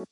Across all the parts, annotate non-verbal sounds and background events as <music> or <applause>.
Hey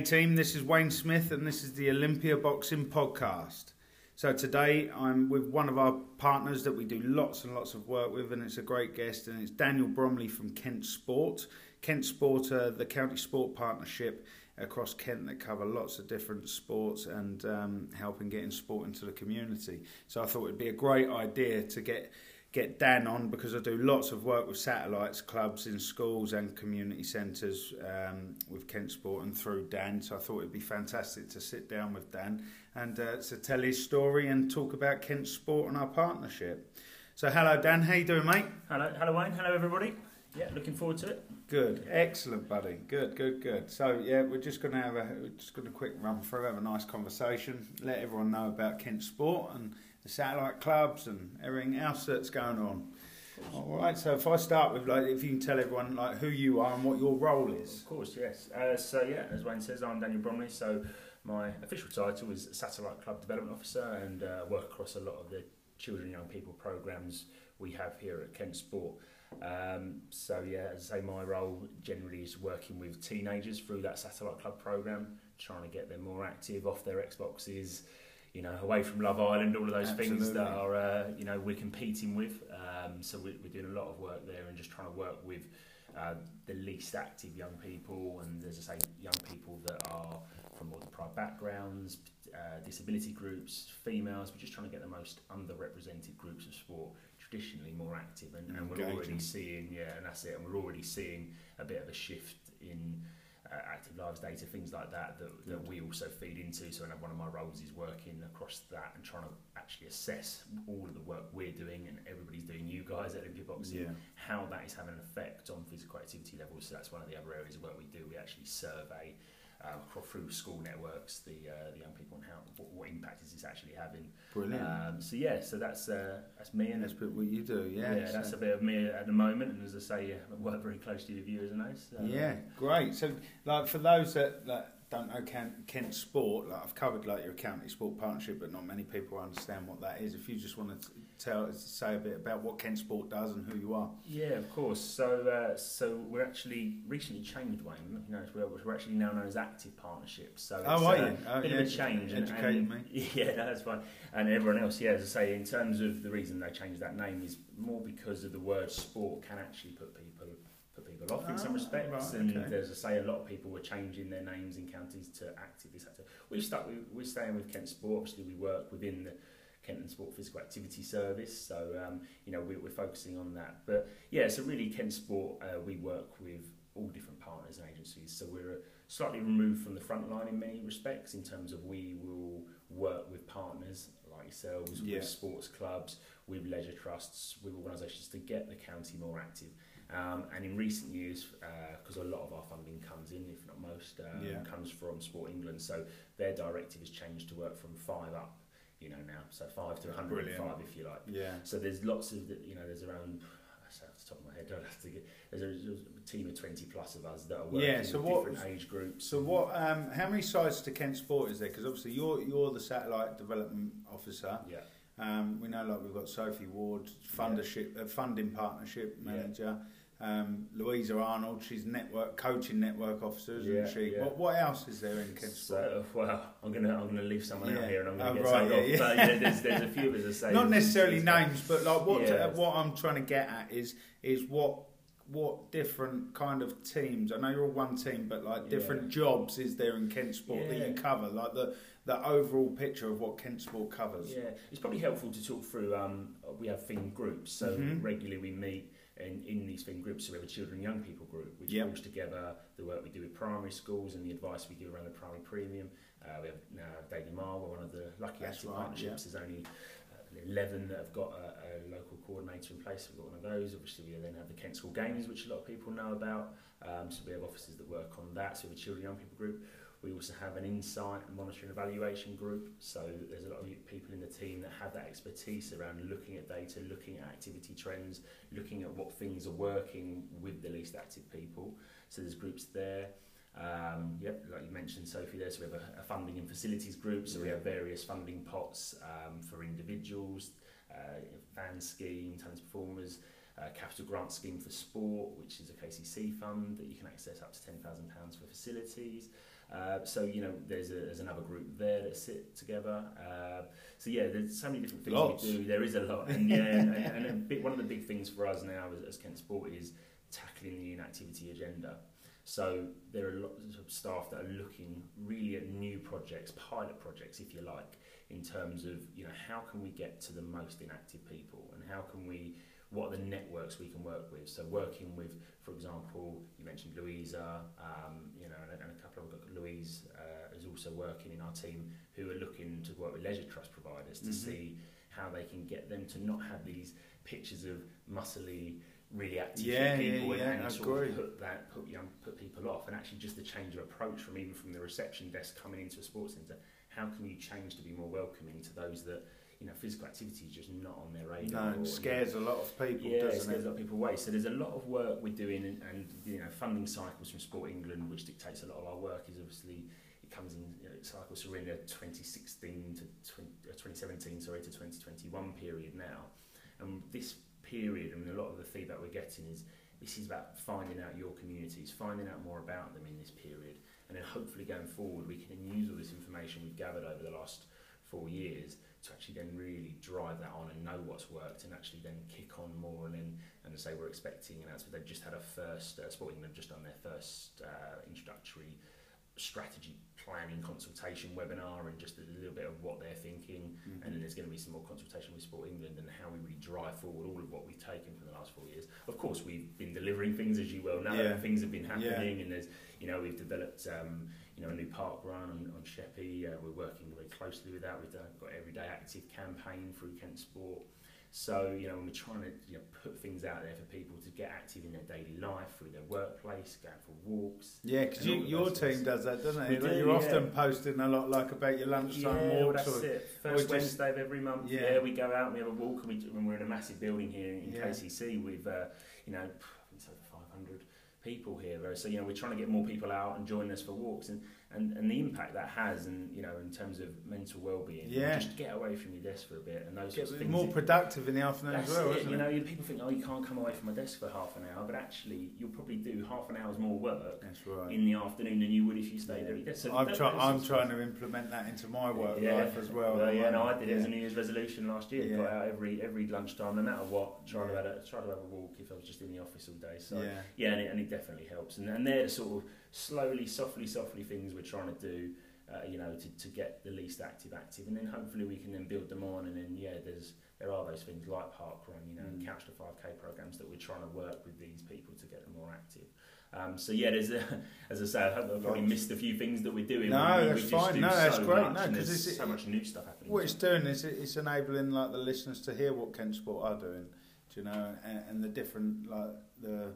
team, this is Wayne Smith and this is the Olympia Boxing Podcast. So today I'm with one of our partners that we do lots and lots of work with and it's a great guest and it's Daniel Bromley from Kent Sport. Kent Sport, the county sport partnership across Kent that cover lots of different sports and um, helping getting sport into the community. So I thought it'd be a great idea to get get Dan on because I do lots of work with satellites clubs in schools and community centres um, with Kent Sport and through Dan. So I thought it'd be fantastic to sit down with Dan and uh, to tell his story and talk about Kent Sport and our partnership. So hello Dan, how you doing, mate? Hello, hello Wayne. Hello everybody. Yeah, looking forward to it. Good, excellent, buddy. Good, good, good. So yeah, we're just going to have a we're just going to quick run through, have a nice conversation, let everyone know about Kent Sport and the satellite clubs and everything else that's going on. All right. So if I start with like, if you can tell everyone like who you are and what your role is. Of course, yes. Uh, so yeah, as Wayne says, I'm Daniel Bromley. So my official title is Satellite Club Development Officer, and uh, work across a lot of the children and young people programs we have here at Kent Sport. Um, so yeah, as I say, my role generally is working with teenagers through that satellite club program, trying to get them more active off their Xboxes, you know, away from Love Island, all of those Absolutely. things that are uh, you know we're competing with. Um, so we're, we're doing a lot of work there and just trying to work with uh, the least active young people, and as I say, young people that are from more deprived backgrounds, uh, disability groups, females. We're just trying to get the most underrepresented groups of sport traditionally more active, and, and we're already seeing, yeah, and that's it, and we're already seeing a bit of a shift in uh, active lives data, things like that, that, that we also feed into. So, one of my roles is working across that and trying to actually assess all of the work we're doing and everybody's doing, you guys at Olympia Boxing, Yeah. how that is having an effect on physical activity levels. So, that's one of the other areas of work we do. We actually survey. Um, through school networks, the uh, the young people and how what, what impact is this actually having? Brilliant. Um, so yeah, so that's uh, that's me, and that's what you do. Yeah. yeah, so- that's a bit of me at the moment. And as I say, I work very closely with you as a nose. So, Yeah, great. So, like for those that, that don't know Kent, Kent Sport, like I've covered like your county sport partnership, but not many people understand what that is. If you just want to tell, say a bit about what Kent Sport does and who you are. Yeah, of course. So, uh, so we're actually recently changed, Wayne. You know, we're, we're actually now known as Active Partnerships. So, it's Oh, are uh, you? Oh, a bit yeah, of a change. and- and, me. <laughs> Yeah, that's fine. And everyone else, yeah, as I say, in terms of the reason they changed that name is more because of the word sport can actually put people people off in some Ah, respects. right, and okay. as I say, a lot of people were changing their names in counties to Active. This active. We've stuck. with- We're staying with Kent Sport. Obviously, we work within the Kent and Sport Physical Activity Service. So, um, you know, we, we're focusing on that. But yeah, so really, Kent Sport, uh, we work with all different partners and agencies. So we're uh, slightly removed from the front line in many respects in terms of we will work with partners like yourselves, Yeah. with sports clubs, with leisure trusts, with organisations to get the county more active. Um, and in recent years, because a lot of our funding comes in, if not most, um, Yeah. comes from Sport England. So their directive has changed to work from five up, you know, now. So five to 105, Brilliant. if you like. Yeah. So there's lots of, the- you know, there's around, I say off the top of my head, <laughs> I'd have to get, there's a, there's a team of 20 plus of us that are working Yeah, so with what- different age groups. So what? Um, how many sides to Kent Sport is there? Because obviously you're you're the satellite development officer. Yeah, Um, we know like we've got Sophie Ward, fundership, uh, funding partnership Yeah. Um, Louisa Arnold, she's network coaching network officers, Yeah, she? yeah. What, what else is there in Kent Sport? So, well, I'm gonna I'm gonna leave someone Yeah. out here, and I'm gonna Oh, get right, yeah, off. yeah. But yeah, there's there's a few as I say. <laughs> Not necessarily names, but like what Yeah. uh, what I'm trying to get at is is what what different kind of teams. I know you're all one team, but like Yeah. different jobs is there in Kent Sport that you cover? Like the the overall picture of what Kent Sport covers. Yeah, it's probably helpful to talk through. Um, we have themed groups, so Mhm. regularly we meet in, in these themed groups. So we have a children and young people group, which Yep. pulls together the work we do with primary schools and the advice we give around the primary premium. Uh, we have now Daily Mile, we're one of the lucky That's active right, partnerships. There's only uh, 11 that have got a, a local coordinator in place. We've got one of those. Obviously, we then have the Kent School Games, which a lot of people know about. Um, so we have officers that work on that. So we have a children and young people group. We also have an insight and monitoring evaluation group. So there's a lot of people in the team that have that expertise around looking at data, looking at activity trends, looking at what things are working with the least active people. So there's groups there. Um, yep, like you mentioned, Sophie, there. So we have a, a funding and facilities group. So we have various funding pots um, for individuals. uh, fan scheme, talent performers, uh, capital grant scheme for sport, which is a KCC fund that you can access up to £10,000 for facilities. Uh, so you know, there's, a, there's another group there that sit together. Uh, so yeah, there's so many different things Lots. we do. There is a lot, and yeah, and, and a big, one of the big things for us now as, as Kent Sport is tackling the inactivity agenda. So there are lots of staff that are looking really at new projects, pilot projects, if you like, in terms of you know how can we get to the most inactive people, and how can we what are the networks we can work with. So working with, for example, you mentioned Louisa, um, you know, and, and a couple of Louise uh, is also working in our team who are looking to work with leisure trust providers to Mhm. see how they can get them to not have these pictures of muscly, really active Yeah, yeah, people yeah, and, I and sort of put that put young put people off, and actually just the change of approach from even from the reception desk coming into a sports centre. How can you change to be more welcoming to those that you know physical activity is just not on their radar? No, or, you know, it scares a lot of people, yeah, doesn't scares it? a lot of people away. So there's a lot of work we're doing, and, and you know, funding cycles from Sport England, which dictates a lot of our work, is obviously it comes in you know, cycles. So we're in a 2016 to 20, uh, 2017, sorry, to 2021 period now, and this period, I and a lot of the feedback we're getting is this is about finding out your communities, finding out more about them in this period, and then hopefully going forward we can use all this information we've gathered over the last four years to actually then really drive that on and know what's worked and actually then kick on more and then and say we're expecting and as they've just had a first uh, Sport England have just done their first uh, introductory strategy planning consultation webinar and just a little bit of what they're thinking Mhm. and then there's going to be some more consultation with Sport England and how we really drive forward all of what we've taken from the last four years. Of course, we've been delivering things as you well know, Yeah. things have been Yeah. happening, and there's you know we've developed um, you know a new park run on, on Sheppey. Uh, we're working very closely with that. We've done, got everyday active campaign through Kent Sport. So you know when we're trying to you know, put things out there for people to get active in their daily life through their workplace, going for walks. Yeah, because you, your team things. does that, doesn't it? do, You're yeah. often posting a lot like about your lunchtime yeah, well, that's or, it. or First just- Wednesday of every month. Yeah. Yeah. we go out and we have a walk, and, we, and we're in a massive building here in Yeah. KCC with, uh, you know, I think it's over 500 people here. So you know, we're trying to get more people out and join us for walks, and, and, and the impact that has, and you know, in terms of mental well-being. Yeah. just get away from your desk for a bit, and those Get sorts of things. more productive in the afternoon as well, it. You it? know, you- people think, oh, you can't come away from my desk for half an hour, but actually, you'll probably do half an hour's more work That's right. in the afternoon than you would if you stayed at your desk. So I'm, that- try, I'm trying to implement that into my work Yeah. life as well. Well, yeah, no, I did it as a New Year's resolution last year. Yeah. Got out every every lunchtime, no matter what. Try to have a try to have a walk if I was just in the office all day. So yeah. yeah, and it, and it definitely helps. And, and they're the sort of slowly, softly, softly things we're trying to do. Uh, you know, to, to get the least active active, and then hopefully we can then build them on. And then yeah, there's there are those things like park run, you know, and Mm. couch to five k programs that we're trying to work with these people to get them more active. Um, so yeah, there's a, <laughs> as I say, I hope I've probably missed a few things that we're doing. No, we, we that's just fine. No, that's so great. Much, No, and 'cause there's it's- so much new stuff happening. What it's doing is it- it's enabling like the listeners to hear what Kent Sport are doing, do you know, and, and the different like the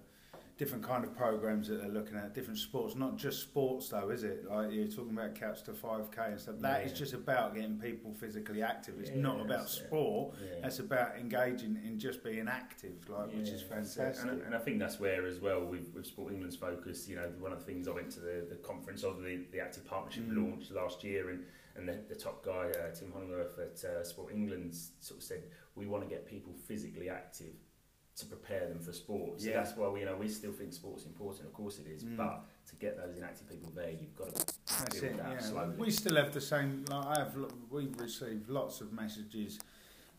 different kind of programs that they're looking at, different sports, not just sports though, is it? Like you're talking about couch to 5k and stuff. That is Yeah. just about getting people physically active. It's Yeah, not about that's it. sport. Yeah. It's about engaging in just being active, like which is Yeah, that's it. fantastic. And, I- and I think that's where, as well, with, with Sport England's focus, you know, one of the things I went to the, the conference of the, the Active Partnership Mm. launched last year, and, and the, the top guy, uh, Tim Hollingworth at uh, Sport England, sort of said, we want to get people physically active to prepare them for sport. So Yeah. that's why we, you know, we still think sport's important, of course it is, Mm. but to get those inactive people there, you've got to That's build it. that Yeah. slowly. We still have the same. Like I have. lo- We've received lots of messages,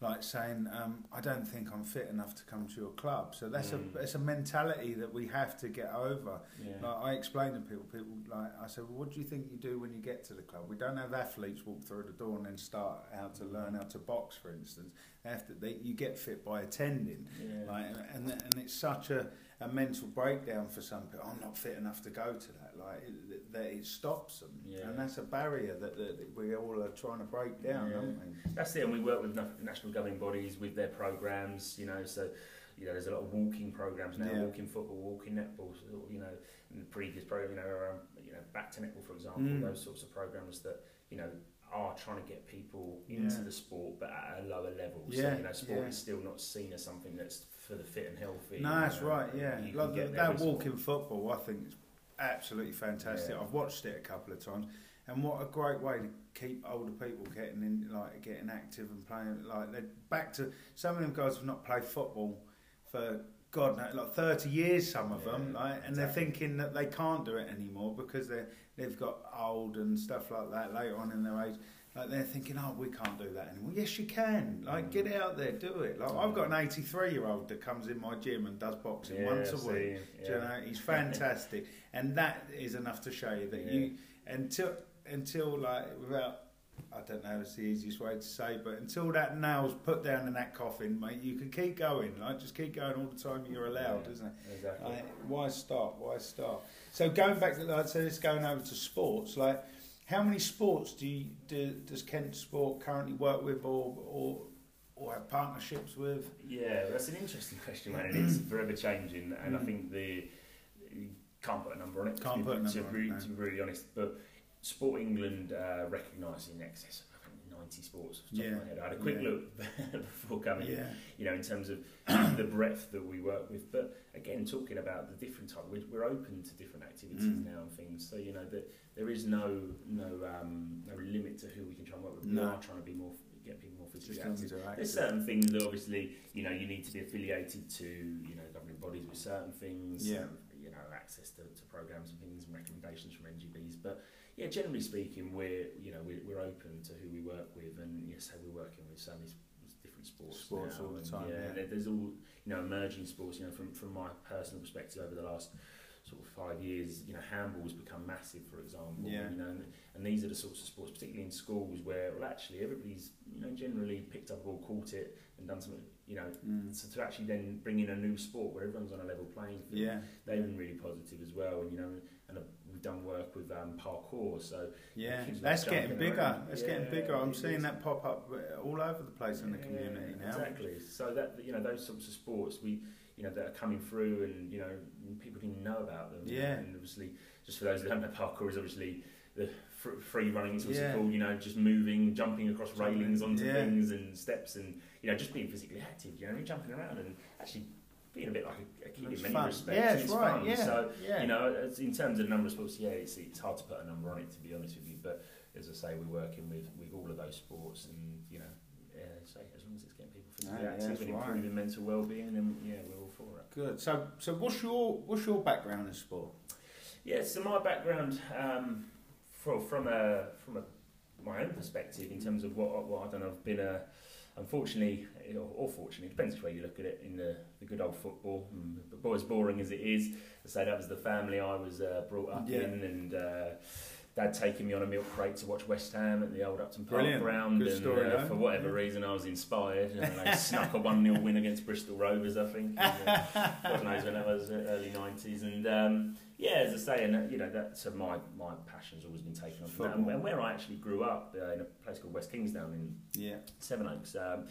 like saying, um, "I don't think I'm fit enough to come to your club." So that's Mm. a it's a mentality that we have to get over. yeah. Like I explain to people, people like I said, well, "What do you think you do when you get to the club?" We don't have athletes walk through the door and then start how to learn how to box, for instance. Have they, you get fit by attending. yeah. Like, and and it's such a, a mental breakdown for some people. I'm not fit enough to go to that. Like it, that it stops them, Yeah. and that's a barrier that, that we all are trying to break down, Yeah. aren't we? That's it, and we work with national governing bodies with their programs. You know, so you know, there's a lot of walking programs now, Yeah. walking football, walking netball. You know, in the previous program, you know, around, you know, back to netball, for example, Mm. those sorts of programs that you know are trying to get people into Yeah. the sport, but at a lower level. Yeah, So you know, sport yeah. is still not seen as something that's for the fit and healthy. No, that's you know, right. Yeah, like get that, walking football, I think is absolutely fantastic. I've watched it a couple of times, And what a great way to keep older people getting in, like getting active and playing. Like they're back to some of them guys have not played football for God, no, like thirty years. Some of Yeah, them, like, and exactly. they're thinking that they can't do it anymore because they they've got old and stuff like that later on in their age. Like they're thinking, oh, we can't do that anymore. Yes, you can. Like, Mm. get out there, do it. Like, I've got an 83 year old that comes in my gym and does boxing Yeah, once a see, week. yeah. Do you know, he's <laughs> fantastic, and that is enough to show you that you until until like without. I don't know. It's the easiest way to say, but until that nail's put down in that coffin, mate, you can keep going. Like just keep going all the time you're allowed, Yeah, isn't it? Exactly. Like, why stop? Why stop? So going back to like, so it's going over to sports. Like, how many sports do you do? Does Kent Sport currently work with, or or or have partnerships with? Yeah, that's an interesting question, man, it's <clears throat> forever changing. And I Mm. think the you can't put a number on it. Can't be- put a to, number on it, no. to be really honest. But Sport England uh, recognise in excess of I think, 90 sports. Off the top Yeah, of my head. I had a quick yeah. look <laughs> before coming. Yeah, You know, in terms of <clears throat> the breadth that we work with, but again, talking about the different type, we're, we're open to different activities Mm. now and things. So you know that there is no no um, no limit to who we can try and work with. No. We are trying to be more get people more physically active. as long as they're There's certain things that obviously you know you need to be affiliated to you know governing bodies with certain things. Yeah. um, you know access to, to programs and things and recommendations from NGBs. But yeah, generally speaking, we're you know we're, we're open to who we work with, and yes, so we're working with so many different sports. Sports now, all the time, yeah. there- there's all you know emerging sports. You know from from my personal perspective over the last sort of five years, you know, handball's become massive, for example. Yeah. You know, and, and these are the sorts of sports, particularly in schools, where well, actually everybody's you know generally picked up a ball, caught it, and done something. You know, Mm. so to actually then bring in a new sport where everyone's on a level playing field, Yeah, they've been really positive as well. And you know, and uh, we've done work with um, parkour, so yeah. That's getting bigger. around. That's Yeah, getting bigger. I'm seeing is. that pop up uh, all over the place in the Yeah, community now. Exactly. So that you know those sorts of sports we you know that are coming through and you know people didn't know about them. Yeah. And obviously, just for those that don't know, parkour is obviously the free running. It's also Yeah. called you know just moving, jumping across railings onto yeah. things and steps and you know just being physically active. You know, jumping around and actually being a bit like a, kid in many fun. respects. Yeah, it's it's right. Fun. Yeah, So yeah. you know, it's- in terms of the number of sports, yeah, it's, it's hard to put a number on it to be honest with you. But as I say, we're working with, with all of those sports, and you know, yeah, say as long as it's getting people physically Yeah, active and right. improving mental well-being, then yeah, we're all for it. Good. So, so what's your what's your background in sport? Yeah, so my background um, from from a from a my own perspective in terms of what, what I don't know, I've been a unfortunately or, or fortunately, depends which way you look at it. In the, the good old football, mm, but boy, as boring as it is, to say that was the family I was uh, brought up Yeah. in, and uh, dad taking me on a milk crate to watch West Ham at the old Upton Park Brilliant. ground, Good and story, uh, for whatever reason I was inspired, and they <laughs> snuck a one 0 win against Bristol Rovers, I think. And, uh, God knows when that was, uh, early nineties, and um, yeah, as I say, and uh, you know, that's uh, my my passion's always been taken on from that. And, Football. and where I actually grew up uh, in a place called West Kingsdown in Yeah. Sevenoaks, um,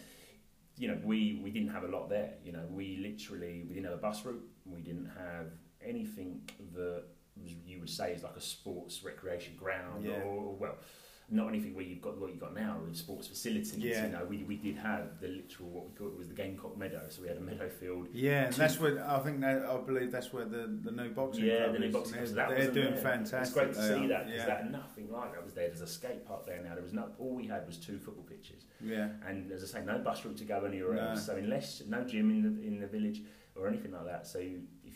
you know, we we didn't have a lot there. You know, we literally we didn't have a bus route. We didn't have anything that was, you would say is like a sports recreation ground Yeah. or well. Not anything where you've got what you've got now with sports facilities. Yeah. You know, we, we did have the literal what we called it was the Gamecock Meadow. So we had a meadow field Yeah, and that's where I think that I believe that's where the, the new boxing Yeah, club the new is. boxing They're, club. So they're doing there. fantastic. It's great to see are. that because Yeah. that nothing like that was there. There's a skate park there now. There was no all we had was two football pitches, yeah. and as I say, no bus route to go anywhere No. else. So unless no gym in the in the village or anything like that. So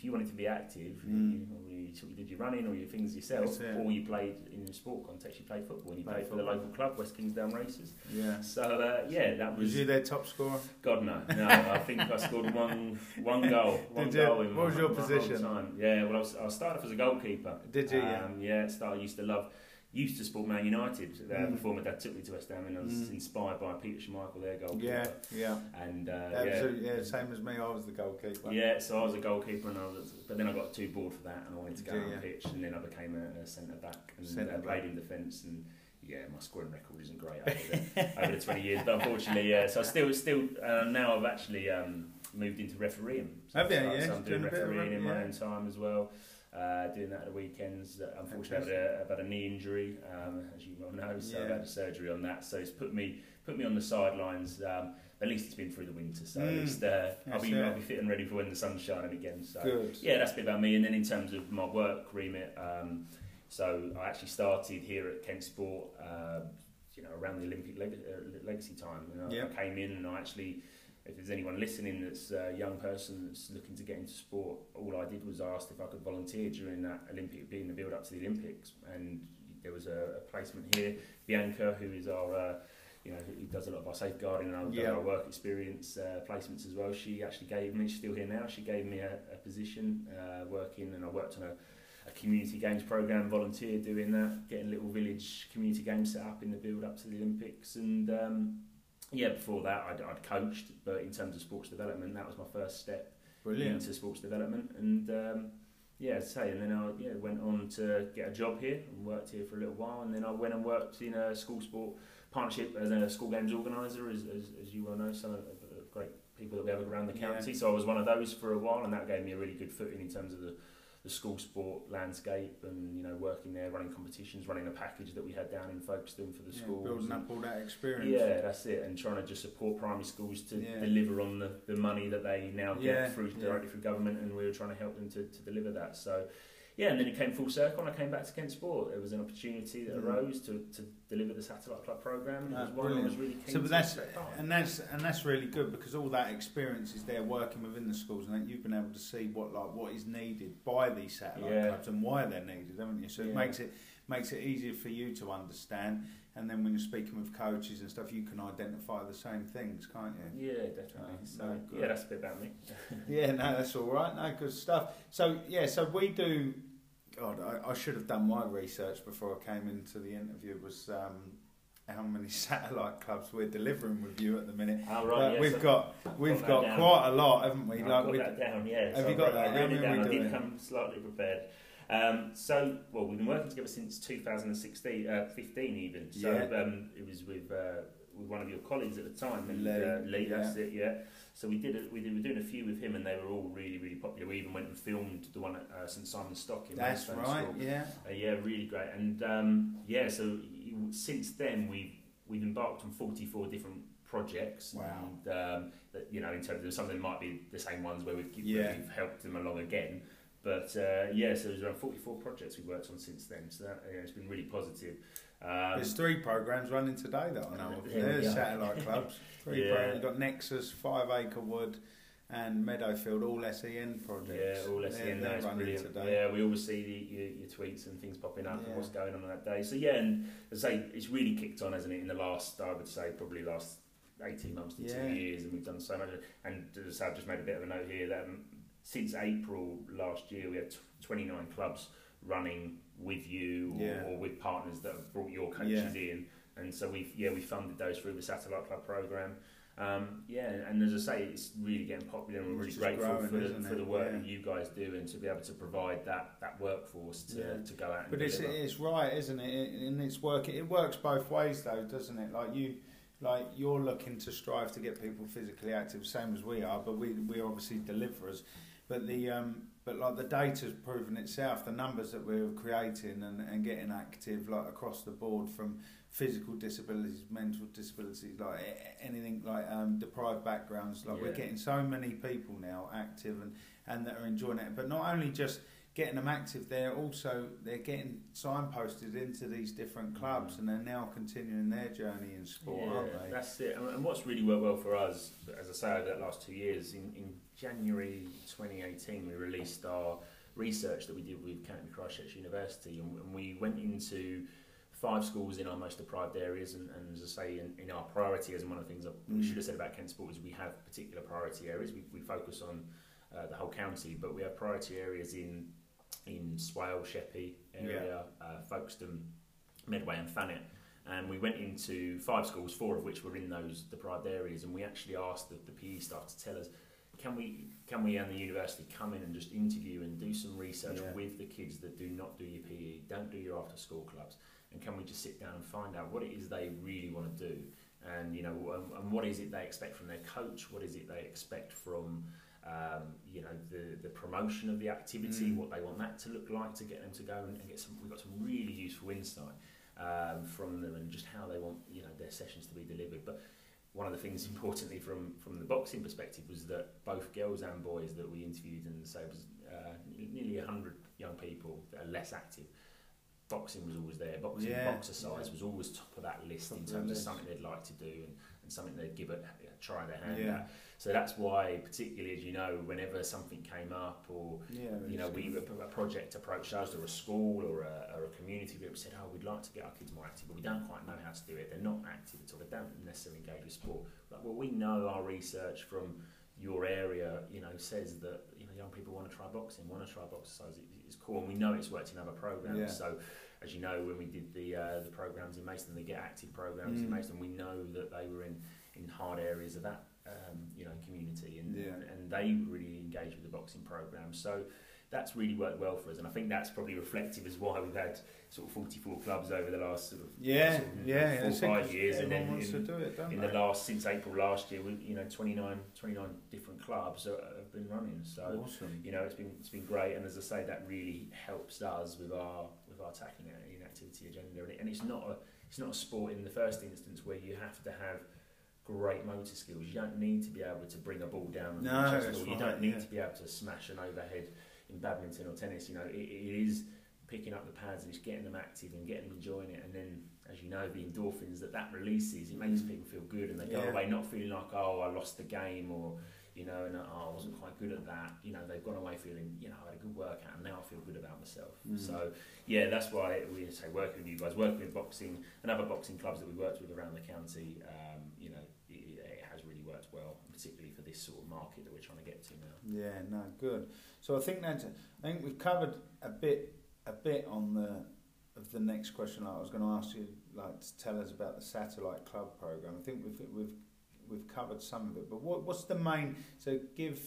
if you wanted to be active, Mm. you, you, you did your running or your things yourself, or you played in the sport context, you played football and you Played played for the local club, West Kingsdown Racers. Yeah. So uh, yeah, that Was was. you their top scorer? God no, no. I think I scored one one goal. <laughs> One Did you? goal in What was your position? Time. Yeah, well, I, was, I started off as a goalkeeper. Did you? Yeah. Um, yeah, started. I used to love. Used to support Man United uh, Mm. before my dad took me to West Ham, and I was Mm. inspired by Peter Schmeichel, their goalkeeper. Yeah. Yeah. And uh, yeah, Absolutely. Yeah. Same as me. I was the goalkeeper. yeah, so I was a goalkeeper, and I was, but then I got too bored for that, and I wanted to go Did on the pitch, and then I became a, a centre back and Centre uh, back. played in defence, and yeah, my scoring record isn't great over the, over the twenty years, but unfortunately, yeah. So I still, still uh, now I've actually um, moved into refereeing. So, Have you? Yeah, so I'm doing doing a bit of refereeing in my yeah. own time as well. Uh, doing that at the weekends. Unfortunately, I've had, a, I've had a knee injury, um, as you well know, so I've Yeah. had surgery on that. So it's put me put me on the sidelines. Um, at least it's been through the winter, so at Mm, least uh, I'll be. I'll be fit and ready for when the sun's shining again. So Good. yeah, that's a bit about me. And then in terms of my work remit, um, So I actually started here at Kent Sport, uh, you know, around the Olympic leg- uh, legacy time. You know, Yep. I came in and I actually, if there's anyone listening that's a young person that's looking to get into sport, all I did was asked if I could volunteer during that Olympic, being the build up to the Olympics, and there was a, a placement here. Bianca, who is our uh, you know, who does a lot of our safeguarding and our, Yeah. our work experience uh, placements as well. She actually gave me, she's still here now, she gave me a, a position uh, working and I worked on a, a community games program, volunteered doing that, getting little village community games set up in the build up to the Olympics. And um, yeah, before that I'd, I'd coached, but in terms of sports development, that was my first step Brilliant. into sports development. And um, yeah, say, and then I yeah, went on to get a job here and worked here for a little while. And then I went and worked in a school sport partnership as a school games organizer, as, as, as you well know, some of the great people that we have around the Yeah. county. So I was one of those for a while, and that gave me a really good footing in terms of the, the school sport landscape and you know working there, running competitions, running a package that we had down in Folkestone for the Yeah, schools. building and- up all that experience. yeah, that's it, and trying to just support primary schools to Yeah. deliver on the, the money that they now get Yeah, through directly through government, and we were trying to help them to, to deliver that. So, yeah, and then it came full circle, and I came back to Kent Sport. There was an opportunity that Mm. arose to, to deliver the satellite club program, and it Ah, was one I was really keen So to but that's and that's and that's really good because all that experience is there working within the schools and you've been able to see what like what is needed by these satellite Yeah. clubs and why they're needed, haven't you? So it makes it makes it easier for you to understand and then when you're speaking with coaches and stuff you can identify the same things, can't you? Yeah, definitely. Oh, so, no, yeah, that's a bit about me. <laughs> Yeah, no, that's all right. No, good stuff. So yeah, so we do. God, I, I should have done my research before I came into the interview. Was um, how many <laughs> satellite clubs we're delivering with you at the minute? Oh, right, yeah, we've so got we've that got quite a lot, haven't we? I've Like got that down, yeah. Have so you got I that? I How wrote it many down. we I did come slightly prepared. Um, so, well, we've been working together since 2016, uh, 15 even. So Yeah. um, it was with uh, with one of your colleagues at the time, and Lee, uh, Lee, yeah. that's it, yeah. So we did it. We did, were doing a few with him, and they were all really, really popular. We even went and filmed the one at uh, St Simon's Stock in that's right. School. Yeah, Uh, yeah, really great. And um, yeah, so since then we've we've embarked on 44 different projects. Wow. And, um, that, you know, in terms of some of them might be the same ones where we've, Yeah. where we've helped them along again. But uh, yeah, so there's around 44 projects we've worked on since then. So that, you know, it's been really positive. Um, there's three programs running today that I know of. There's satellite <laughs> clubs. Three Yeah. programs. You've got Nexus, Five Acre Wood, and Meadowfield, all SEN projects. Yeah, all SEN they're running brilliant. today. Yeah, we always see the, your, your tweets and things popping up Yeah. and what's going on on that day. So yeah, and as I say, it's really kicked on, hasn't it? In the last, I would say, probably last eighteen months to Yeah. two years, and we've done so much. And as I say, I've just made a bit of a note here that since April last year, we had t- twenty nine clubs running with you or, Yeah. or with partners that have brought your coaches in. And so we've yeah we funded those through the satellite club program. Um, yeah, and as I say, it's really getting popular, and we're really grateful growing, for, the, for the work Yeah. that you guys do and to be able to provide that, that workforce to, Yeah. to go out and But it's deliver. it's right, isn't it? It- And it's work. It works both ways, though, doesn't it? Like you, like you're looking to strive to get people physically active, same as we are. But we we're obviously deliverers. But the um, but like the data's proven itself. The numbers that we're creating and, and getting active, like across the board, from physical disabilities, mental disabilities, like anything like um, deprived backgrounds. Like we're getting so many people now active and and that are enjoying it. But not only just getting them active, they're also they're getting signposted into these different clubs, Mhm. and they're now continuing their journey in sport, yeah, aren't they? That's it. And, what's really worked well for us, as I say, over the last two years, in, in January 2018, we released our research that we did with Canterbury Christ Church University, and, and we went into five schools in our most deprived areas, and, and as I say, in, in our priority, as one of the things that we Mm. should have said about Kent Sport is we have particular priority areas. We, we focus on uh, the whole county, but we have priority areas in in Swale, Sheppey area, uh, Folkestone, Medway, and Thanet. And we went into five schools, four of which were in those deprived areas, and we actually asked the, the PE staff to tell us, can we, can we and the university come in and just interview and do some research Yeah. with the kids that do not do your PE, don't do your after school clubs, and can we just sit down and find out what it is they really want to do, and you know, and, and what is it they expect from their coach, what is it they expect from um, you know the the promotion of the activity, Mm. what they want that to look like to get them to go and, and get some. We've got some really useful insight um, from them and just how they want you know their sessions to be delivered. But one of the things <laughs> importantly from from the boxing perspective was that both girls and boys that we interviewed and so it was uh, nearly hundred young people that are less active. boxing was always there. Boxing, Yeah, boxercise yeah. was always top of that list Top in terms of list. something they'd like to do and, and something they'd give it, try their hand Yeah. at. So that's why, particularly as you know, whenever something came up or Yeah, you know, we a project approached us or a school or a, or a community group said, "Oh, we'd like to get our kids more active, but we don't quite know how to do it. They're not active at all. They don't necessarily engage with sport." Like, well, we know our research from your area, you know, says that you know young people want to try boxing, want to try boxing. So it's cool, and we know it's worked in other programs. Yeah. So, as you know, when we did the uh, the programs in Mason, the Get Active programs in Mm. Mason, we know that they were in in hard areas of that um, you know community, and, Yeah. and they really engage with the boxing program. So that's really worked well for us, and I think that's probably reflective as why we've had sort of 44 clubs over the last sort of Yeah, sort of yeah. four five years, and then in, it, in the last since April last year, we you know 29, 29 different clubs have been running. So awesome. you know it's been it's been great, and as I say, that really helps us with our with our tackling it inactivity agenda, and, it, and it's not a it's not a sport in the first instance where you have to have great motor skills. You don't need to be able to bring a ball down. No, that's ball. You don't need yeah. to be able to smash an overhead in badminton or tennis. You know, it, it is picking up the pads and just getting them active and getting them enjoying it. And then, as you know, the endorphins that that releases, it makes Mm. people feel good and they go away not feeling like, oh, I lost the game or, you know, and oh, I wasn't quite good at that. You know, they've gone away feeling, you know, I had a good workout and now I feel good about myself. Mm. So, yeah, that's why we say working with you guys, working with boxing and other boxing clubs that we worked with around the county, um, you know, it, it has really worked well, particularly for this sort of market that we're trying to get to now. Yeah, no, good. So I think that I think we've covered a bit a bit on the of the next question. I was going to ask you, like, to tell us about the satellite club program. I think we've we've we've covered some of it, but what what's the main? So give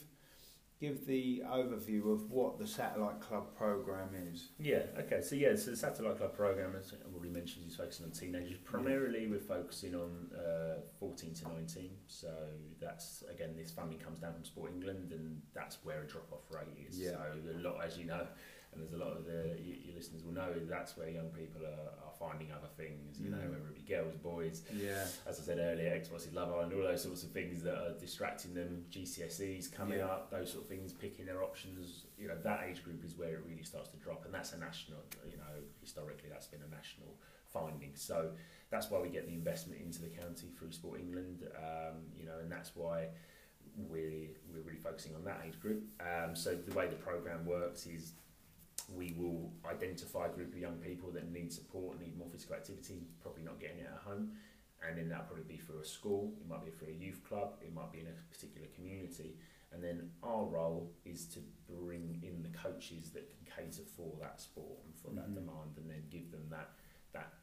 give the overview of what the satellite club program is. Yeah, okay. So, yeah, so the Satellite Club program, as I already mentioned, is focusing on teenagers. Primarily, we're focusing on uh, 14 to 19. So, that's, again, this funding comes down from Sport England, and that's where a drop off rate is. Yeah. So, a lot, as you know, and there's a lot of the, you, your listeners will know, that's where young people are, are finding other things, you know, Mm. whether it be girls, boys, Yeah, as I said earlier, Xbox Love Island, all those sorts of things that are distracting them, GCSEs coming Yeah. up, those sort of things, picking their options. You know, that age group is where it really starts to drop, and that's a national. You know, historically, that's been a national finding. So that's why we get the investment into the county through Sport England. Um, you know, and that's why we're we're really focusing on that age group. Um, so the way the program works is we will identify a group of young people that need support, need more physical activity, probably not getting it at home, and then that'll probably be through a school, it might be through a youth club, it might be in a particular community, and then our role is to bring in the coaches that can cater for that sport and for that Mhm. demand, and then give them that that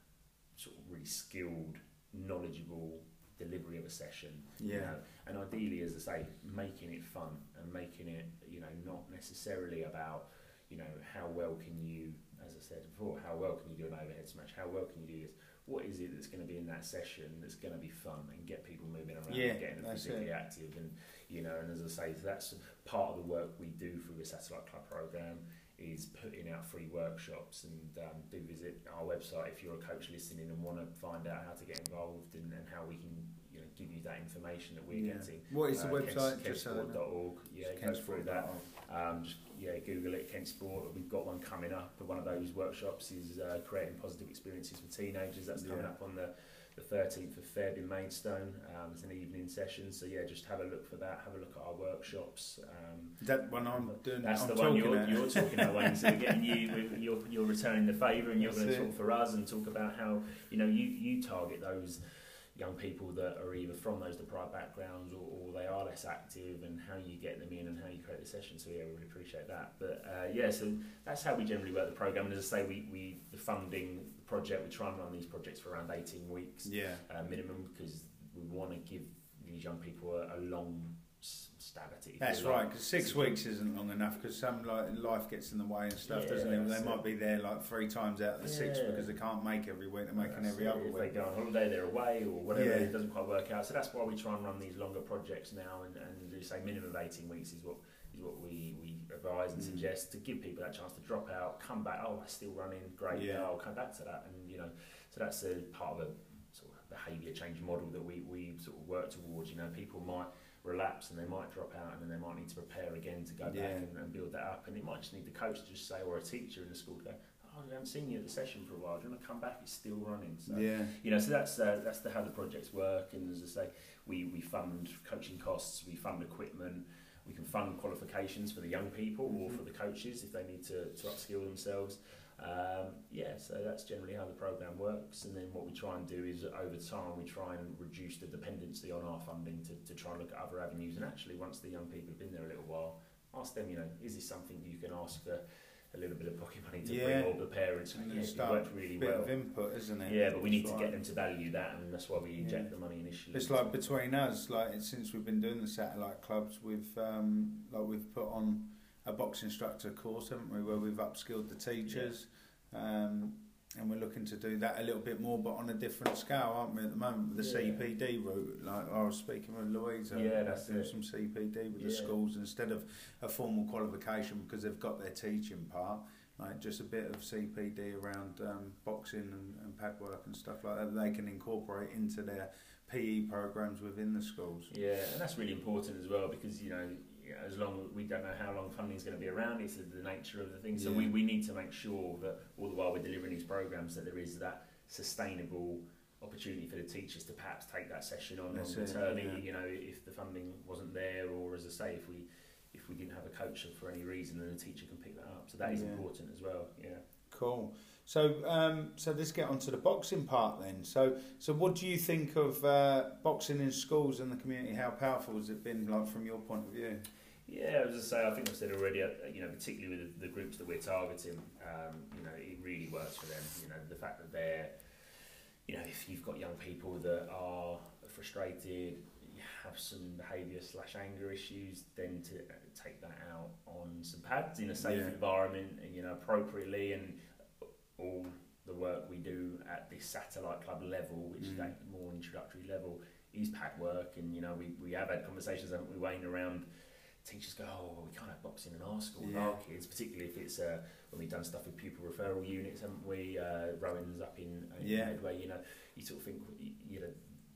sort of really skilled, knowledgeable delivery of a session. You yeah, know, and ideally, as I say, making it fun and making it, you know, not necessarily about, you know, how well can you, as I said before, how well can you do an overhead smash? How well can you do this? What is it that's going to be in that session that's going to be fun and get people moving around Yeah, and getting them physically it. active? And, you know, and as I say, that's part of the work we do through the Satellite Club program is putting out free workshops and um, do visit our website if you're a coach listening and want to find out how to get involved and, and how we can you know give you that information that we're yeah. getting What is the uh, website? So that kentsport.org. Yeah, go through that. Um, just yeah, Google it, Kent Sport. We've got one coming up. One of those workshops is uh, creating positive experiences for teenagers. That's coming Yeah. up on the the 13th of Feb in Maidstone. Um, it's an evening session, so yeah, just have a look for that. Have a look at our workshops. Um, that one I'm doing? that's I'm the one you're, you're talking about, Wayne. So we're <laughs> getting you, you're, you're returning the favour, and you're going to talk for us and talk about how you know you, you target those young people that are either from those deprived backgrounds or, or they are less active, and how you get them in and how you create the session. So yeah, we really appreciate that. But uh, yeah, so that's how we generally work the program. And as I say, we, we the funding the project, we try and run these projects for around 18 weeks Yeah, uh, minimum because we want to give these young people a, a long stab at it. that's right. Because six weeks isn't long enough. Because some like life gets in the way and stuff, doesn't it? They that's might be there like three times out of the six because they can't make every week. They're making every it. other if week. they go on holiday, they're away or whatever. Yeah. It doesn't quite work out. So that's why we try and run these longer projects now, and, and you say minimum of eighteen weeks is what is what we, we advise and Mm. suggest to give people that chance to drop out, come back. Oh, I'm still running, great. Yeah. Yeah, I'll come back to that, and you know, so that's a part of a sort of behaviour change model that we we sort of work towards. You know, people might relapse and they might drop out and then they might need to prepare again to go Yeah. back and, and build that up and it might just need the coach to just say or a teacher in the school to go oh I haven't seen you at the session for a while. Do you want to come back? It's still running. So yeah, you know, so that's uh, that's the, how the projects work. And as I say, we we fund coaching costs, we fund equipment, we can fund qualifications for the young people or Mhm. for the coaches if they need to, to upskill themselves. Um, yeah, so that's generally how the program works. And then what we try and do is over time we try and reduce the dependency on our funding to, to try and look at other avenues. And actually, once the young people have been there a little while, ask them, you know, is this something you can ask for a little bit of pocket money to Yeah. bring all the parents? And yeah, it worked really bit well. of input, isn't it? Yeah, but we need That's to right. get them to value that, and that's why we inject Yeah. the money initially. It's like between us, like since we've been doing the satellite clubs, we've um, like we've put on a box instructor course, haven't we? Where we've upskilled the teachers, um, and we're looking to do that a little bit more, but on a different scale, aren't we? At the moment with the Yeah. CPD route, like I was speaking with Louisa, Yeah, that's doing it. some CPD with the schools instead of a formal qualification because they've got their teaching part. Like just a bit of CPD around um, boxing and, and pad work and stuff like that, they can incorporate into their PE programs within the schools. Yeah, and that's really important as well because you know, you know, as long we don't know how long funding is going to be around, it's the nature of the thing. So Yeah. we, we need to make sure that all the while we're delivering these programs, that there is that sustainable opportunity for the teachers to perhaps take that session on That's on it, maternity. yeah. You know, if the funding wasn't there, or as I say, if we if we didn't have a coach for any reason, then the teacher can pick that up. So that is Yeah. important as well. Yeah. Cool. So, um, so let's get on to the boxing part then. So, so what do you think of uh, boxing in schools and the community? How powerful has it been, like from your point of view? Yeah, as I say, I think I've said already. uh, You know, particularly with the, the groups that we're targeting, um, you know, it really works for them. You know, the fact that they're, you know, if you've got young people that are frustrated, you have some behaviour slash anger issues, then to uh, take that out on some pads in a safe Yeah. environment, and you know, appropriately, and all the work we do at this satellite club level, which is Mm. that more introductory level, is pad work. And you know, we, we have had conversations, haven't we, Wayne, around teachers go, oh, well, we can't have boxing in our school Yeah. our kids, particularly if it's uh, when we've done stuff with pupil referral units, haven't we? Uh, Rowan's up in, in Yeah. Medway, you know, you sort of think, you know,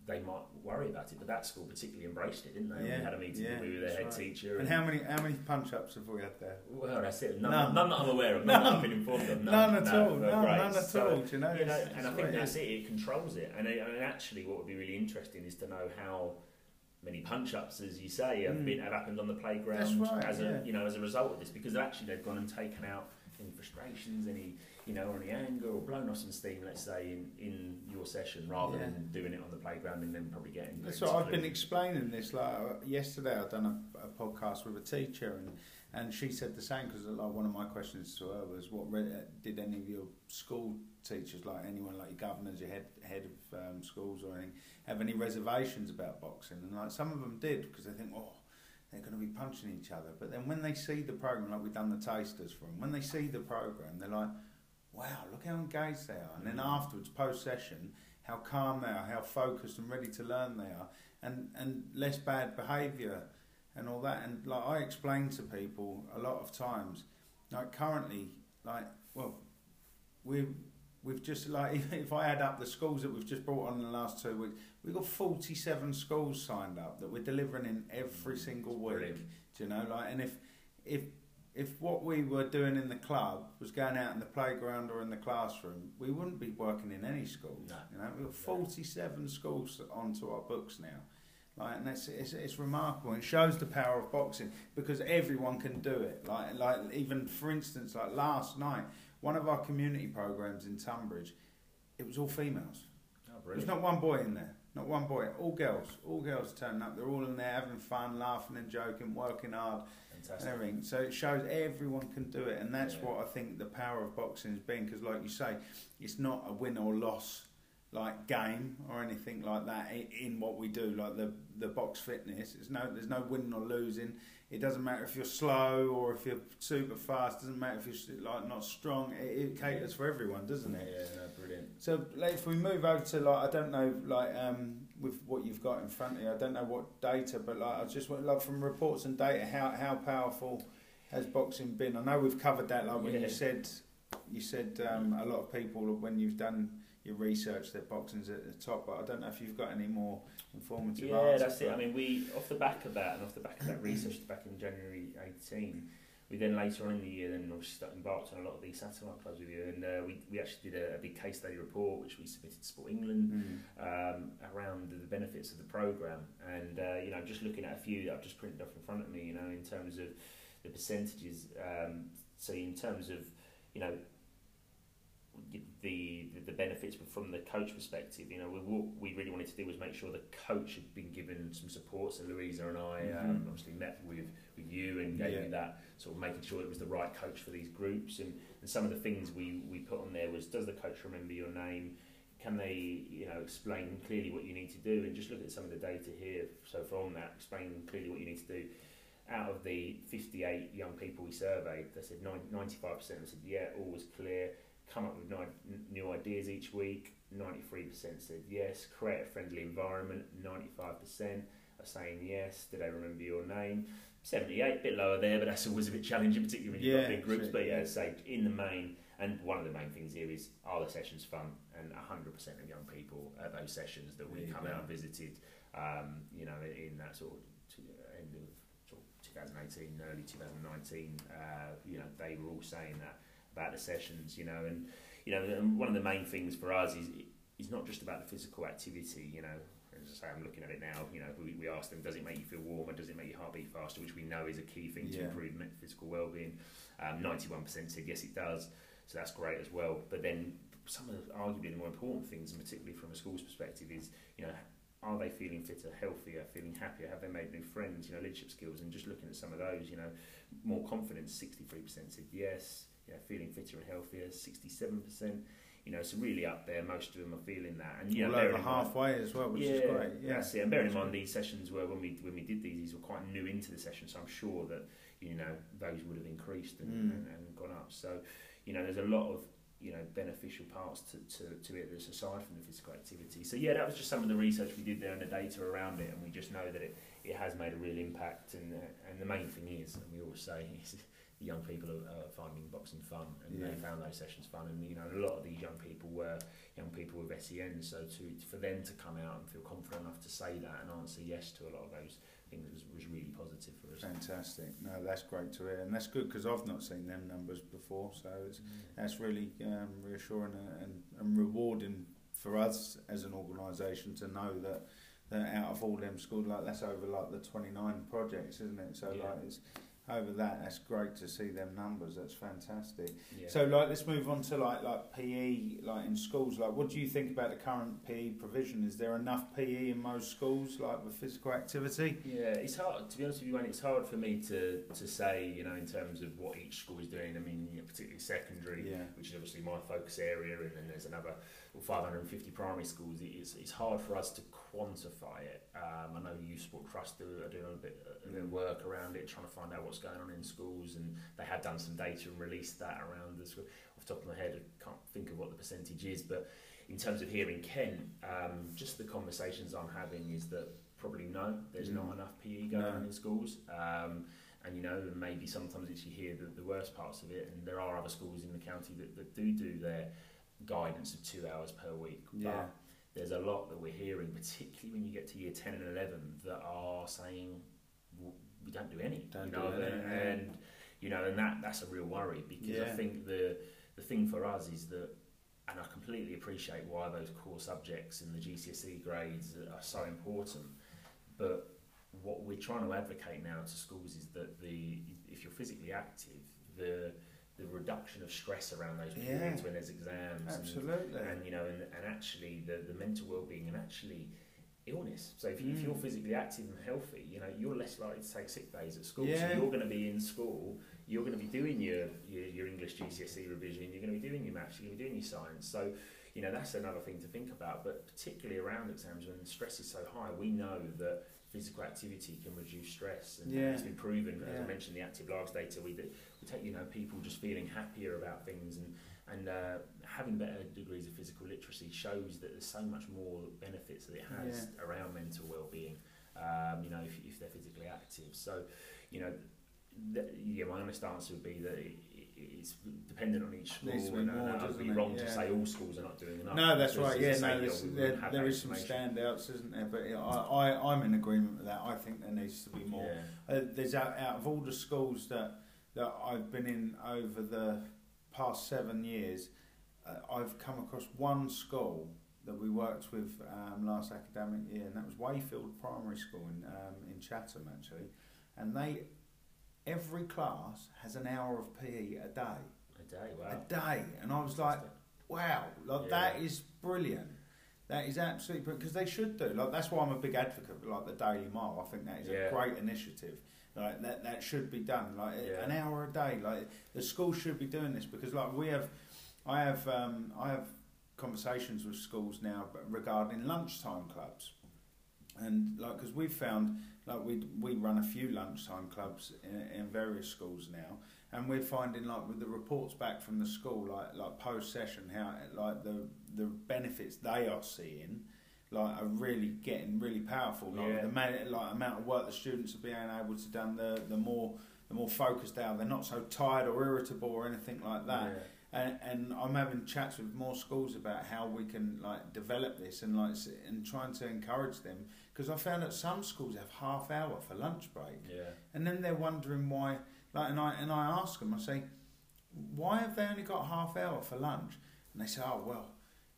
they might worry about it, but that school particularly embraced it, didn't they? Yeah, We had a meeting yeah, with their head right. teacher. And how many how many punch ups have we had there? well, that's it. None, None. none. that I'm aware of. None, that None. I've been informed of. <laughs> None, None, at no, all. but No, great. none at So, all. Do you know? you know, It's- and I think that's it. It controls it, and, and actually, what would be really interesting is to know how many punch-ups, as you say, have Mm. been have happened on the playground right, as a yeah. you know as a result of this, because actually they've gone and taken out any frustrations, any you know, or any anger, or blown off some steam, let's say, in, in your session, rather Yeah. than doing it on the playground and then probably getting. That's what I've been explaining this. Like yesterday, I've done a, a podcast with a teacher, and, and she said the same because like one of my questions to her was, "What did any of your school teachers, like anyone like your governors, your head head of um, schools or anything, have any reservations about boxing?" And like some of them did because they think, "Oh." They're going to be punching each other, but then when they see the program, like we've done the tasters for them, when they see the program, they're like, "Wow, look how engaged they are!" And then Mm. afterwards, post session, how calm they are, how focused and ready to learn they are, and and less bad behaviour and all that. And like I explain to people a lot of times, like currently, like well, we we've just like <laughs> if I add up the schools that we've just brought on in the last two weeks, we've got forty seven schools signed up that we're delivering in every single week. Brilliant. Do you know, like, and if if if what we were doing in the club was going out in the playground or in the classroom, we wouldn't be working in any schools. No. You know, we've got forty-seven schools onto our books now. Like, and that's it's, it's remarkable. It shows the power of boxing because everyone can do it. Like, like even for instance, like last night, one of our community programs in Tunbridge, it was all females. Oh, There's not one boy in there. Not one boy. All girls. All girls turning up. They're all in there having fun, laughing and joking, working hard and everything. So it shows everyone can do it, and that's Yeah. what I think the power of boxing has been. Because, like you say, it's not a win or loss like game or anything like that in what we do. Like the the box fitness, it's no there's no winning or losing. It doesn't matter if you're slow or if you're super fast. It Doesn't matter if you're like not strong. It, it caters for everyone, doesn't it? Yeah, no, brilliant. So like, if we move over to like I don't know like um, with what you've got in front of you, I don't know what data, but like I just like from reports and data, how how powerful has boxing been? I know we've covered that. Like when Yeah. you said you said um, a lot of people when you've done your research that boxing's at the top, but I don't know if you've got any more informative. Yeah, that's it. I mean, we off the back of that and off the back of that research back in January 18, we then later on in the year then obviously embarked on a lot of these satellite clubs with you, and uh, we, we actually did a, a, big case study report which we submitted to Sport England mm. um, around the, the benefits of the program, and uh, you know just looking at a few that I've just printed off in front of me, you know in terms of the percentages. Um, so in terms of you know the, the, the benefits from the coach perspective. You know, we, what we really wanted to do was make sure the coach had been given some support. So Louisa and I mm-hmm. um, obviously met with, with you and gave yeah. you that sort of making sure it was the right coach for these groups. And, and some of the things we, we put on there was does the coach remember your name? Can they, you know, explain clearly what you need to do? And just look at some of the data here. So from that, explain clearly what you need to do out of the 58 young people we surveyed, they said 95% said, yeah, all was clear come up with new ideas each week. 93% said yes. Create a friendly environment. 95% are saying yes. Did they remember your name? 78, a bit lower there, but that's always a bit challenging, particularly when you've yeah, got big groups. But yeah, say in the main, and one of the main things here is are the sessions fun? And 100% of young people at those sessions that we come out and visited, um, you know, in that sort of end of 2018, early 2019, uh, you know, they were all saying that about the sessions, you know, and you know, and one of the main things for us is is not just about the physical activity, you know. Say, I'm looking at it now. You know, we, we asked them, does it make you feel warmer? Does it make your heart beat faster? Which we know is a key thing to yeah. improve physical well-being. Um, 91% said yes, it does. So that's great as well. But then some of the, arguably the more important things, and particularly from a school's perspective, is you know are they feeling fitter, healthier, feeling happier? Have they made new friends? You know, leadership skills, and just looking at some of those, you know, more confidence. Sixty-three percent said yes you know, feeling fitter and healthier, 67%. You know, so really up there. Most of them are feeling that, and you know, over halfway mind, as well, which yeah, is great. Yeah, that's it. And bearing in mind these sessions were when we when we did these, these were quite new into the session, so I'm sure that you know those would have increased and, mm. and, and gone up. So, you know, there's a lot of you know beneficial parts to, to, to it that's aside from the physical activity. So yeah, that was just some of the research we did there and the data around it, and we just know that it, it has made a real impact. And uh, and the main thing is, and we always say, is young people are, finding boxing fun, and yeah. they found those sessions fun. And you know, a lot of these young people were young people with SEN, so to for them to come out and feel confident enough to say that and answer yes to a lot of those things was, was really positive for us. Fantastic. No, that's great to hear, and that's good because I've not seen them numbers before, so it's, mm. that's really um, reassuring and, and, and rewarding for us as an organisation to know that that out of all them schools, like that's over like the 29 projects, isn't it? So yeah. like it's over that. That's great to see them numbers. That's fantastic. Yeah. So, like, let's move on to like like PE, like in schools. Like, what do you think about the current PE provision? Is there enough PE in most schools, like with physical activity? Yeah, it's hard to be honest with you. Wayne, it's hard for me to to say, you know, in terms of what each school is doing. I mean, you know, particularly secondary, yeah. which is obviously my focus area, and then there's another 550 primary schools. It's it's hard for us to quantify it. Um, I know Youth Sport Trust are doing a bit, a bit of work around it, trying to find out what's going on in schools, and they had done some data and released that around the school. Off the top of my head, I can't think of what the percentage is, but in terms of here in Kent, um, just the conversations I'm having is that probably no, there's mm. not enough PE going no. on in schools. Um, and you know, maybe sometimes it's you hear the, the worst parts of it, and there are other schools in the county that, that do do their guidance of two hours per week. Yeah. But there's a lot that we're hearing, particularly when you get to year 10 and 11, that are saying, well, we don't do any. Don't you know, do any, and, and, you know, and that, that's a real worry because yeah. I think the, the thing for us is that, and I completely appreciate why those core subjects and the GCSE grades are so important, but what we're trying to advocate now to schools is that the if you're physically active, the the reduction of stress around those periods yeah, when there's exams. Absolutely. And, and you know, and, and actually the, the mental well-being and actually illness. So if, you, mm. if you're mm. physically active and healthy, you know, you're less likely to take sick days at school. Yeah. So you're going to be in school, you're going to be doing your, your, your English GCSE revision, you're going to be doing your maths, you're going to be doing your science. So, you know, that's another thing to think about. But particularly around exams when stress is so high, we know that physical activity can reduce stress and yeah. it's been proven as I mentioned the active lives data we, we take you know people just feeling happier about things and and uh, having better degrees of physical literacy shows that there's so much more benefits that it has yeah. around mental well-being um, you know if, if they're physically active so you know yeah my honest answer would be that it, it's dependent on each school, and, more, and I'd be wrong yeah. to say all schools are not doing enough. No, that's right. Yeah, no, there, there is some standouts, isn't there? But I, I, I'm in agreement with that. I think there needs to be more. Yeah. Uh, there's out, out of all the schools that that I've been in over the past seven years, uh, I've come across one school that we worked with um, last academic year, and that was Wayfield Primary School in um, in Chatham actually, and they every class has an hour of PE a day. A day, wow. A day, and I was like, wow, like Yeah. that is brilliant. That is absolutely because they should do. Like that's why I'm a big advocate for like the Daily Mile. I think that is Yeah. a great initiative. Like that that should be done. Like Yeah. an hour a day. Like the school should be doing this because like we have, I have um, I have conversations with schools now regarding lunchtime clubs, and like because we've found like we we run a few lunchtime clubs in, in various schools now, and we're finding like with the reports back from the school, like like post session, how like the the benefits they are seeing, like are really getting really powerful. Like Yeah. the amount, like amount of work the students are being able to done, the the more the more focused they are. They're not so tired or irritable or anything like that. Yeah. And, and I'm having chats with more schools about how we can like develop this and like and trying to encourage them. Because I found that some schools have half hour for lunch break. Yeah. and then they're wondering why like and I and I ask them I say why have they only got half hour for lunch? And they say oh well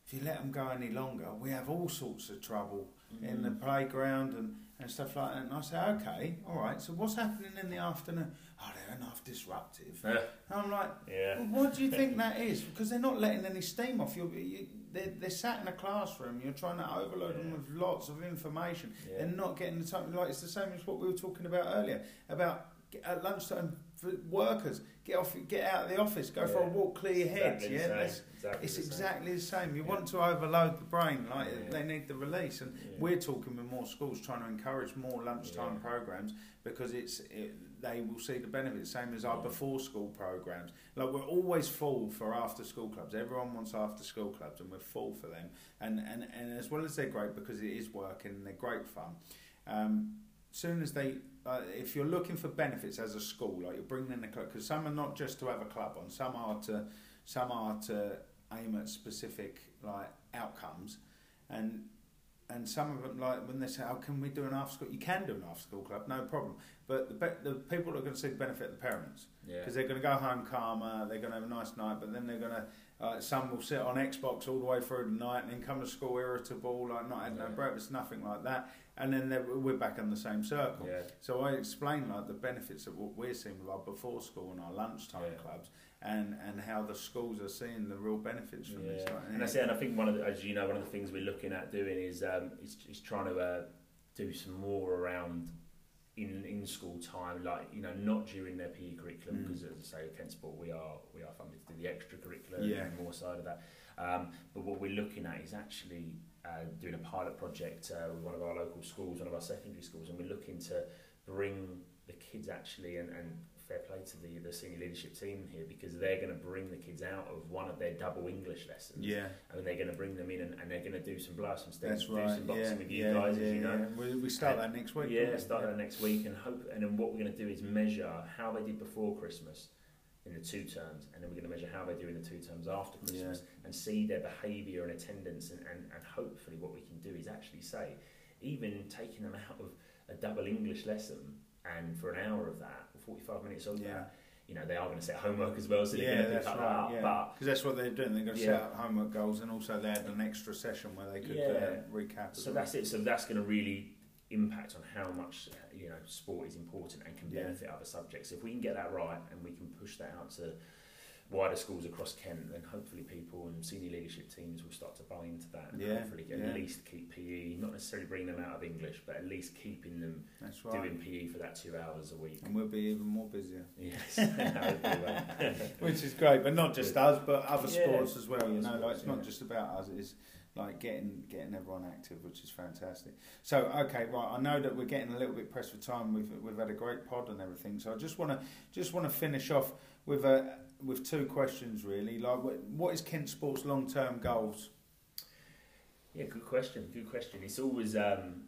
if you let them go any longer we have all sorts of trouble in the Mm. playground and, and stuff like that. And I say okay all right so what's happening in the afternoon oh they're enough disruptive Yeah. and I'm like Yeah. well, what do you think <laughs> that is? Because they're not letting any steam off. You're, you, they're, they're sat in a classroom. You're trying to overload them with lots of information. Yeah. They're not getting the time. Like it's the same as what we were talking about earlier about at lunchtime for workers get off, get out of the office, go for a walk, clear your head. Exactly Yeah. That's- Exactly it's the exactly the same. You Yeah. want to overload the brain, like Yeah. they need the release. And Yeah. we're talking with more schools, trying to encourage more lunchtime Yeah. programs because it's it, they will see the benefits. Same as our Yeah. before school programs. Like we're always full for after school clubs. Everyone wants after school clubs, and we're full for them. And and and as well as they're great because it is working and they're great fun. Um, soon as they, uh, if you're looking for benefits as a school, like you're bringing in the club, because some are not just to have a club on, some are to, some are to aim at specific like outcomes, and and some of them like when they say, "Oh, can we do an after school?" You can do an after school club, no problem. But the be- the people are going to see the benefit of the parents Yeah. because they're going to go home calmer, they're going to have a nice night, but then they're going to. Uh, some will sit on Xbox all the way through the night and then come to school irritable, like not had no breakfast, nothing like that, and then we're back in the same circle. Yeah. So I explain like the benefits of what we're seeing with our before school and our lunchtime Yeah. clubs, and and how the schools are seeing the real benefits from this. Yeah, Like, and that's it. And I think one of the, as you know, one of the things we're looking at doing is um, is, is trying to uh, do some more around in in school time, like you know, not during their PE curriculum, Mm. because as I say, at Kent Sport we are we are funded to do the extracurricular Yeah. and more side of that. Um, but what we're looking at is actually uh, doing a pilot project uh, with one of our local schools, one of our secondary schools, and we're looking to bring the kids actually and, and fair play to the, the senior leadership team here because they're going to bring the kids out of one of their double English lessons yeah, and they're going to bring them in and, and they're going to do some some steps, that's do right. some boxing Yeah, with you yeah, guys, yeah, as you know. We, we start And- that next week. Yeah, we? start that next week and hope. And then what we're going to do is measure how they did before Christmas in the two terms, and then we're going to measure how they do in the two terms after Christmas, and see their behaviour and attendance, and, and, and hopefully what we can do is actually say, even taking them out of a double English lesson and for an hour of that, or 45 minutes of Yeah. that, you know, they are going to set homework as well, so they're yeah, going to that's pick up right. that up. yeah. But Because that's what they're doing. They're going to Yeah. set up homework goals, and also they had an extra session where they could uh, recap. So well. that's it. So that's going to really impact on how much you know sport is important and can Yeah. benefit other subjects. If we can get that right and we can push that out to wider schools across Kent, then hopefully people and senior leadership teams will start to buy into that and Yeah, hopefully get yeah. at least keep PE, not necessarily bring them out of English, but at least keeping them That's right. doing PE for that two hours a week. and we'll be even more busier. Yes. <laughs> <laughs> Which is great, but not just us, but other Yeah. sports as well. You know, like it's not just about us; it's like getting getting everyone active, which is fantastic. So, okay, right. I know that we're getting a little bit pressed for time. We've we've had a great pod and everything. So, I just want to just want to finish off with a with two questions, really. Like, what, what is Kent Sports' long term goals? Yeah, good question. Good question. It's always um,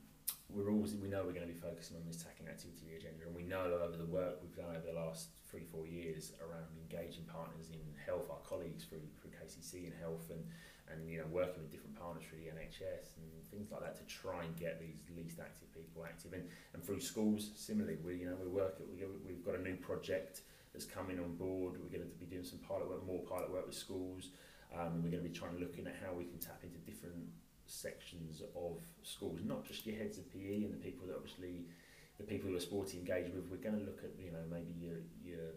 we're always we know we're going to be focusing on this tackling activity agenda, and we know over the work we've done over the last three four years around engaging partners in health, our colleagues through through KCC and health, and and you know working with different partners through the NHS and things like that to try and get these least active people active, and and through schools similarly. We you know we work we we've got a new project that's coming on board. We're going to be doing some pilot work, more pilot work with schools. Um, we're going to be trying to looking at how we can tap into different sections of schools, not just your heads of PE and the people that obviously the people who are sporty engaged with. We're going to look at you know maybe your your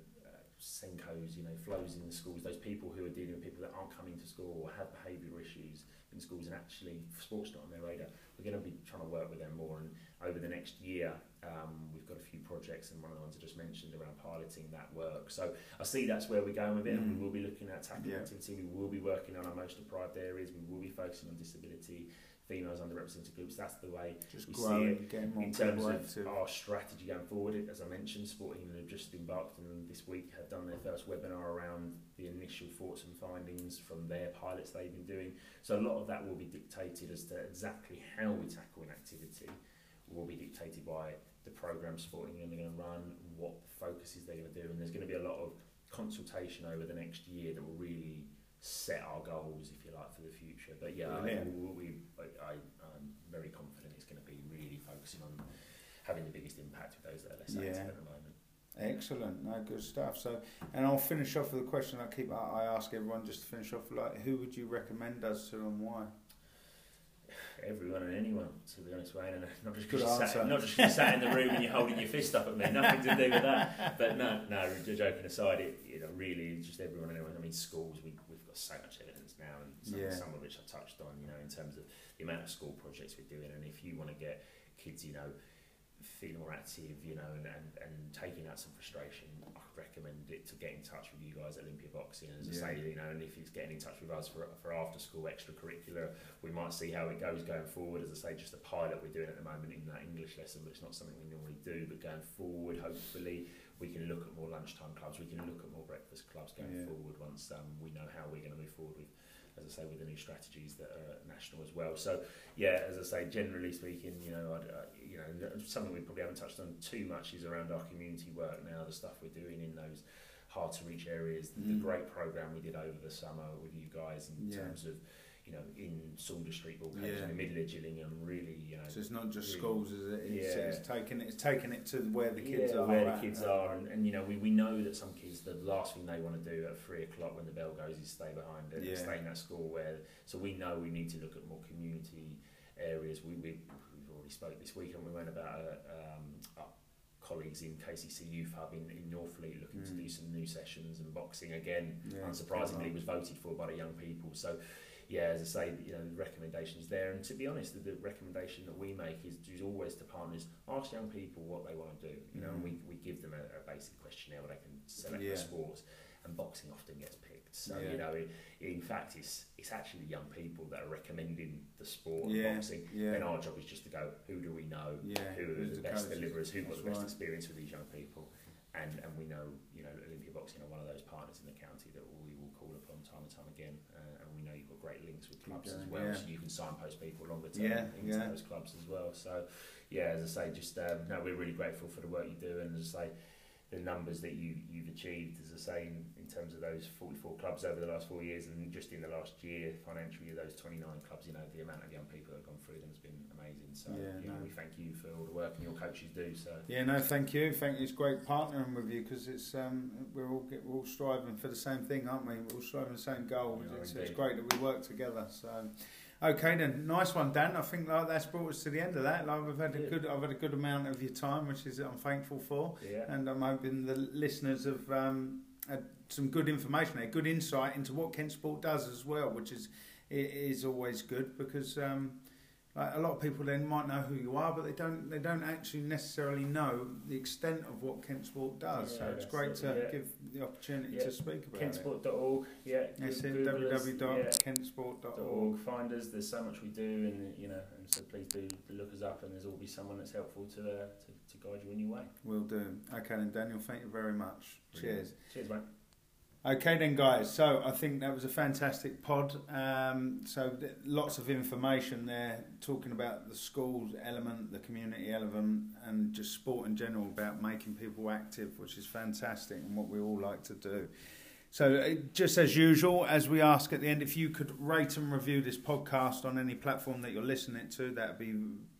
SENCOs, you know, flows in the schools, those people who are dealing with people that aren't coming to school or have behavioural issues in schools and actually sports not on their radar. We're going to be trying to work with them more and over the next year um, we've got a few projects and one of the ones I just mentioned around piloting that work. So I see that's where we're going with it mm. and we will be looking at tackling yeah. activity. We will be working on our most deprived areas. We will be focusing on disability females underrepresented groups. That's the way just we see it in terms of our strategy going forward. As I mentioned, Sport England have just embarked and this week have done their first webinar around the initial thoughts and findings from their pilots they've been doing. So a lot of that will be dictated as to exactly how we tackle an activity will be dictated by the program Sport England are going to run, what focuses they're going to do, and there's going to be a lot of consultation over the next year that will really set our goals, if you like, for the future. But yeah, I, we, I, am very confident it's going to be really focusing on having the biggest impact with those that are less yeah. active at the moment. Excellent, no good stuff. So, and I'll finish off with a question I keep I ask everyone just to finish off. Like, who would you recommend us to and why? everyone and anyone, to be honest, Wayne. And not just because you sat, not just you sat in the room and you're holding your fist up at me. Nothing to do with that. But no, no. Joking aside, it you know really just everyone and anyone. I mean, schools we we've got so much evidence now, and some, yeah. some of which I touched on. You know, in terms of the amount of school projects we're doing, and if you want to get kids, you know feeling more active, you know, and, and, and taking out some frustration, I recommend it to get in touch with you guys at Olympia Boxing. As yeah. I say, you know, and if he's getting in touch with us for, for after school extracurricular, we might see how it goes going forward. As I say, just a pilot we're doing at the moment in that English lesson, but it's not something we normally do. But going forward, hopefully, we can look at more lunchtime clubs, we can look at more breakfast clubs going yeah. forward once um, we know how we're going to move forward with as I say, with the new strategies that are national as well. So, yeah, as I say, generally speaking, you know, I'd, uh, you know, something we probably haven't touched on too much is around our community work now, the stuff we're doing in those hard to reach areas, mm. the great program we did over the summer with you guys in yeah. terms of you know, in Saunders Street, Balkans, yeah. in the middle of Gillingham, really, you know. So it's not just really, schools, is it? It's, yeah. it's taking it, it's taking it to where the kids yeah, are. Where the kids are, and, and you know, we, we know that some kids, the last thing they want to do at three o'clock when the bell goes is stay behind and yeah. stay in that school. Where so we know we need to look at more community areas. We we we've already spoke this week, and we went about uh, um, colleagues in KCC Youth Hub in, in Northfleet looking mm. to do some new sessions and boxing again. Yeah, unsurprisingly, was voted for by the young people. So yeah, as I say, you know, the recommendations there. And to be honest, the, the recommendation that we make is, is always to partners ask young people what they want to do. You know, mm. and we, we give them a, a basic questionnaire where they can select yeah. the sports, and boxing often gets picked. So yeah. you know, it, in fact, it's it's actually young people that are recommending the sport yeah. boxing. Yeah. Then our job is just to go, who do we know? Yeah. Who are the, the best coaches? deliverers? Who've got the best right. experience with these young people? And and we know, you know, Olympia Boxing are one of those partners in the county that we will call upon time and time again. Uh, and we know you've got great links with clubs as well, yeah. so you can signpost people longer term yeah, into yeah. those clubs as well. So, yeah, as I say, just um, no, we're really grateful for the work you do, and as I say, the numbers that you you've achieved, as I say, in, in terms of those 44 clubs over the last four years, and just in the last year, financial year, those 29 clubs, you know, the amount of young people that have gone through them has been amazing. So, yeah, you no. know, we thank you for all the work and your coaches do. So, yeah, no, thank you. Thank you. It's great partnering with you because it's um, we're all get, we're all striving for the same thing, aren't we? We're all striving for the same goal. it's, it's great that we work together. So. Okay then, nice one, Dan. I think like that's brought us to the end of that. Like we've had a good, I've had a good amount of your time, which is I'm thankful for, yeah. and I'm hoping the listeners have um, had some good information, a good insight into what Kent Sport does as well, which is is always good because um, like a lot of people then might know who you are, but they don't they don't actually necessarily know the extent of what Kent Sport does. Yeah, so it's great to yeah. give the opportunity yeah. to speak about Kentsport.org, yeah. That's it. www.kentsport.org. Find us. There's so much we do, and you know, and so please do look us up, and there's always someone that's helpful to uh, to, to guide you in your way. Will do. Okay, then Daniel, thank you very much. Brilliant. Cheers. Cheers, mate. Okay then, guys. So I think that was a fantastic pod. Um, so th- lots of information there, talking about the schools element, the community element, and just sport in general about making people active, which is fantastic and what we all like to do. So uh, just as usual, as we ask at the end, if you could rate and review this podcast on any platform that you're listening to, that'd be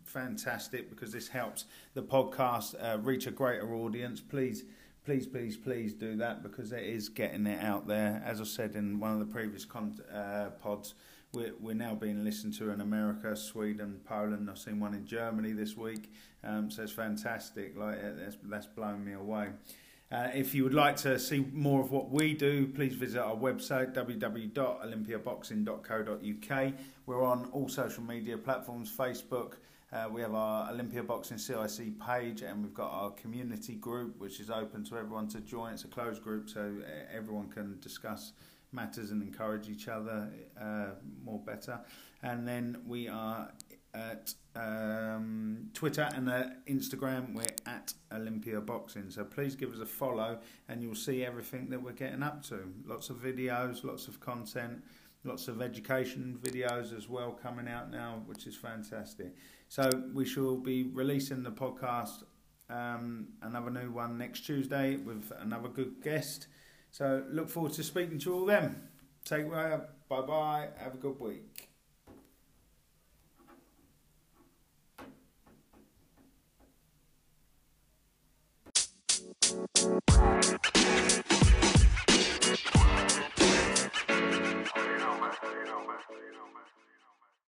fantastic because this helps the podcast uh, reach a greater audience. Please please, please, please do that because it is getting it out there. As I said in one of the previous con- uh, pods, we're, we're now being listened to in America, Sweden, Poland. I've seen one in Germany this week, um, so it's fantastic. Like that's, that's blown me away. Uh, if you would like to see more of what we do, please visit our website www.olympiaboxing.co.uk. We're on all social media platforms Facebook. Uh, we have our Olympia Boxing CIC page and we've got our community group which is open to everyone to join. It's a closed group so uh, everyone can discuss matters and encourage each other uh, more better. And then we are at um, Twitter and uh, Instagram. We're at Olympia Boxing. So please give us a follow, and you'll see everything that we're getting up to. Lots of videos, lots of content, lots of education videos as well coming out now, which is fantastic. So we shall be releasing the podcast, um, another new one next Tuesday with another good guest. So look forward to speaking to all them. Take care. Bye bye. Have a good week. You know, man.